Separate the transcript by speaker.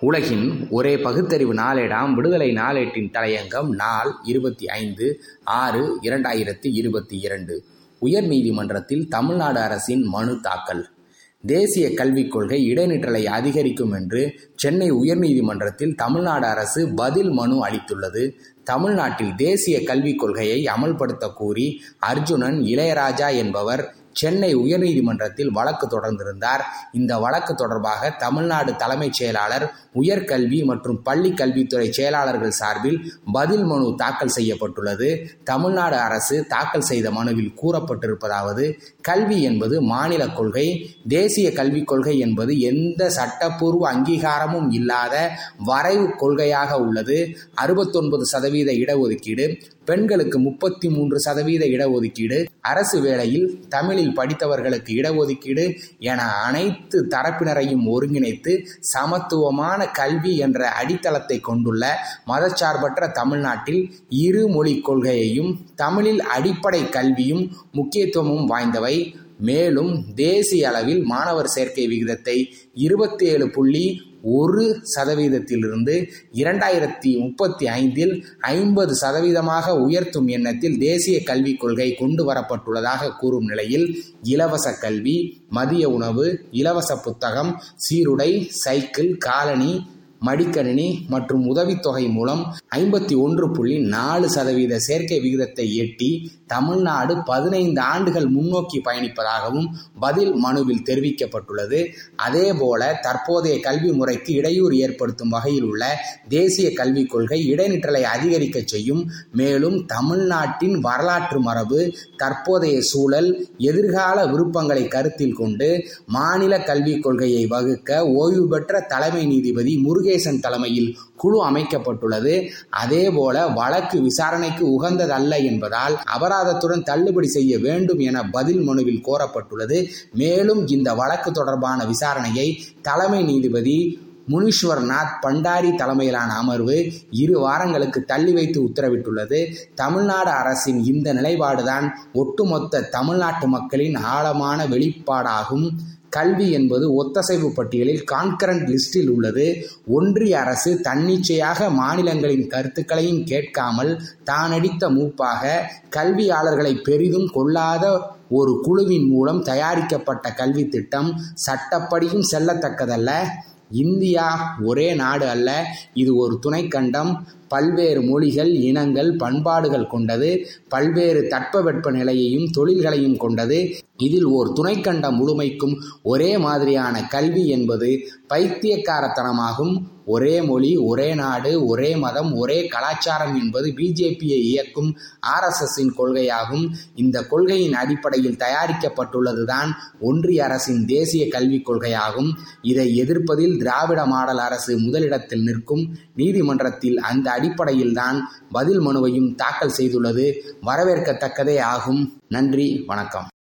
Speaker 1: உலகின் ஒரே பகுத்தறிவு நாளேடாம் விடுதலை நாளேட்டின் தலையங்கம் நாள் இருபத்தி ஐந்து ஆறு இரண்டாயிரத்தி இருபத்தி இரண்டு. உயர் நீதிமன்றத்தில் தமிழ்நாடு அரசின் மனு தாக்கல். தேசிய கல்விக் கொள்கை இடைநிற்றலை அதிகரிக்கும் என்று சென்னை உயர்நீதிமன்றத்தில் தமிழ்நாடு அரசு பதில் மனு அளித்துள்ளது. தமிழ்நாட்டில் தேசிய கல்விக் கொள்கையை அமல்படுத்த கூறி அர்ஜுனன் இளையராஜா என்பவர் சென்னை உயர்நீதிமன்றத்தில் வழக்கு தொடர்ந்திருந்தார். இந்த வழக்கு தொடர்பாக தமிழ்நாடு தலைமைச் செயலாளர் உயர்கல்வி மற்றும் பள்ளி கல்வித்துறை செயலாளர்கள் சார்பில் பதில் மனு தாக்கல் செய்யப்பட்டுள்ளது. தமிழ்நாடு அரசு தாக்கல் செய்த மனுவில் கூறப்பட்டிருப்பதாவது கல்வி என்பது மாநில கொள்கை தேசிய கல்விக் கொள்கை என்பது எந்த சட்டப்பூர்வ அங்கீகாரமும் இல்லாத வரைவு கொள்கையாக உள்ளது. அறுபத்தொன்பது சதவீத இடஒதுக்கீடு பெண்களுக்கு முப்பத்தி மூன்று சதவீத இடஒதுக்கீடு அரசு வேளையில் தமிழில் படித்தவர்களுக்கு இடஒதுக்கீடு என அனைத்து தரப்பினரையும் ஒருங்கிணைத்து சமத்துவமான கல்வி என்ற அடித்தளத்தை கொண்டுள்ள மதச்சார்பற்ற தமிழ்நாட்டில் இரு மொழி கொள்கையையும் தமிழில் அடிப்படை கல்வியும் முக்கியத்துவமும் வாய்ந்தவை. மேலும் தேசிய அளவில் மாணவர் சேர்க்கை விகிதத்தை இருபத்தி ஏழு புள்ளி ஒரு சதவீதத்திலிருந்து இரண்டாயிரத்தி முப்பத்தி ஐந்தில் ஐம்பது சதவீதமாக உயர்த்தும் எண்ணத்தில் தேசிய கல்விக் கொள்கை கொண்டு வரப்பட்டுள்ளதாக கூறும் நிலையில் இலவச கல்வி மதிய உணவு இலவச புத்தகம் சீருடை சைக்கிள் காலனி மடிக்கணினி மற்றும் உதவித்தொகை மூலம் ஐம்பத்தி ஒன்று புள்ளி நாலு சதவீத சேர்க்கை விகிதத்தை எட்டி தமிழ்நாடு பதினைந்து ஆண்டுகள் முன்னோக்கி பயணிப்பதாகவும் பதில் மனுவில் தெரிவிக்கப்பட்டுள்ளது. அதேபோல தற்போதைய கல்வி முறைக்கு இடையூறு ஏற்படுத்தும் வகையில் உள்ள தேசிய கல்விக் கொள்கை இடைநிற்றலை அதிகரிக்க செய்யும். மேலும் தமிழ்நாட்டின் வரலாற்று மரபு தற்போதைய சூழல் எதிர்கால விருப்பங்களை கருத்தில் கொண்டு மாநில கல்விக் கொள்கையை வகுக்க ஓய்வு பெற்ற தலைமை நீதிபதி முருகேசன் தலைமையில் குழு அமைக்கப்பட்டுள்ளது. அதேபோல வழக்கு விசாரணைக்கு உகந்ததல்ல என்பதால் அபராதத்துடன் தள்ளுபடி செய்ய வேண்டும் என பதில் மனுவில் கோரப்பட்டுள்ளது. மேலும் இந்த வழக்கு தொடர்பான விசாரணையை தலைமை நீதிபதி முனீஸ்வர்நாத் பண்டாரி தலைமையிலான அமர்வு இரு வாரங்களுக்கு தள்ளி வைத்து உத்தரவிட்டுள்ளது. தமிழ்நாடு அரசின் இந்த நிலைப்பாடுதான் ஒட்டுமொத்த தமிழ்நாட்டு மக்களின் ஆழமான வெளிப்பாடாகும். கல்வி என்பது ஒத்தசைவு பட்டியலில் கான்கரண்ட் லிஸ்டில் உள்ளது. ஒன்றிய அரசு தன்னிச்சையாக மாநிலங்களின் கருத்துக்களையும் கேட்காமல் தானடித்த மூப்பாக கல்வியாளர்களை பெரிதும் கொள்ளாத ஒரு குழுவின் மூலம் தயாரிக்கப்பட்ட கல்வி திட்டம் சட்டப்படியும் செல்லத்தக்கதல்ல. இந்தியா ஒரே நாடு அல்ல இது ஒரு துணைக்கண்டம். பல்வேறு மொழிகள் இனங்கள் பண்பாடுகள் கொண்டது. பல்வேறு தட்பவெட்ப நிலையையும் தொழில்களையும் கொண்டது. இதில் ஓர் துணைக்கண்டம் முழுமைக்கும் ஒரே மாதிரியான கல்வி என்பது பைத்தியக்காரத்தனமாகும். ஒரே மொழி ஒரே நாடு ஒரே மதம் ஒரே கலாச்சாரம் என்பது பிஜேபியை இயக்கும் ஆர்எஸ்எஸ்ஸின் கொள்கையாகும். இந்த கொள்கையின் அடிப்படையில் தயாரிக்கப்பட்டுள்ளதுதான் ஒன்றிய அரசின் தேசிய கல்விக் கொள்கையாகும். இதை எதிர்ப்பதில் திராவிட மாடல் அரசு முதலிடத்தில் நிற்கும். நீதிமன்றத்தில் அந்த அடிப்படையில்தான் பதில் மனுவையும் தாக்கல் செய்துள்ளது. வரவேற்கத்தக்கதே ஆகும். நன்றி வணக்கம்.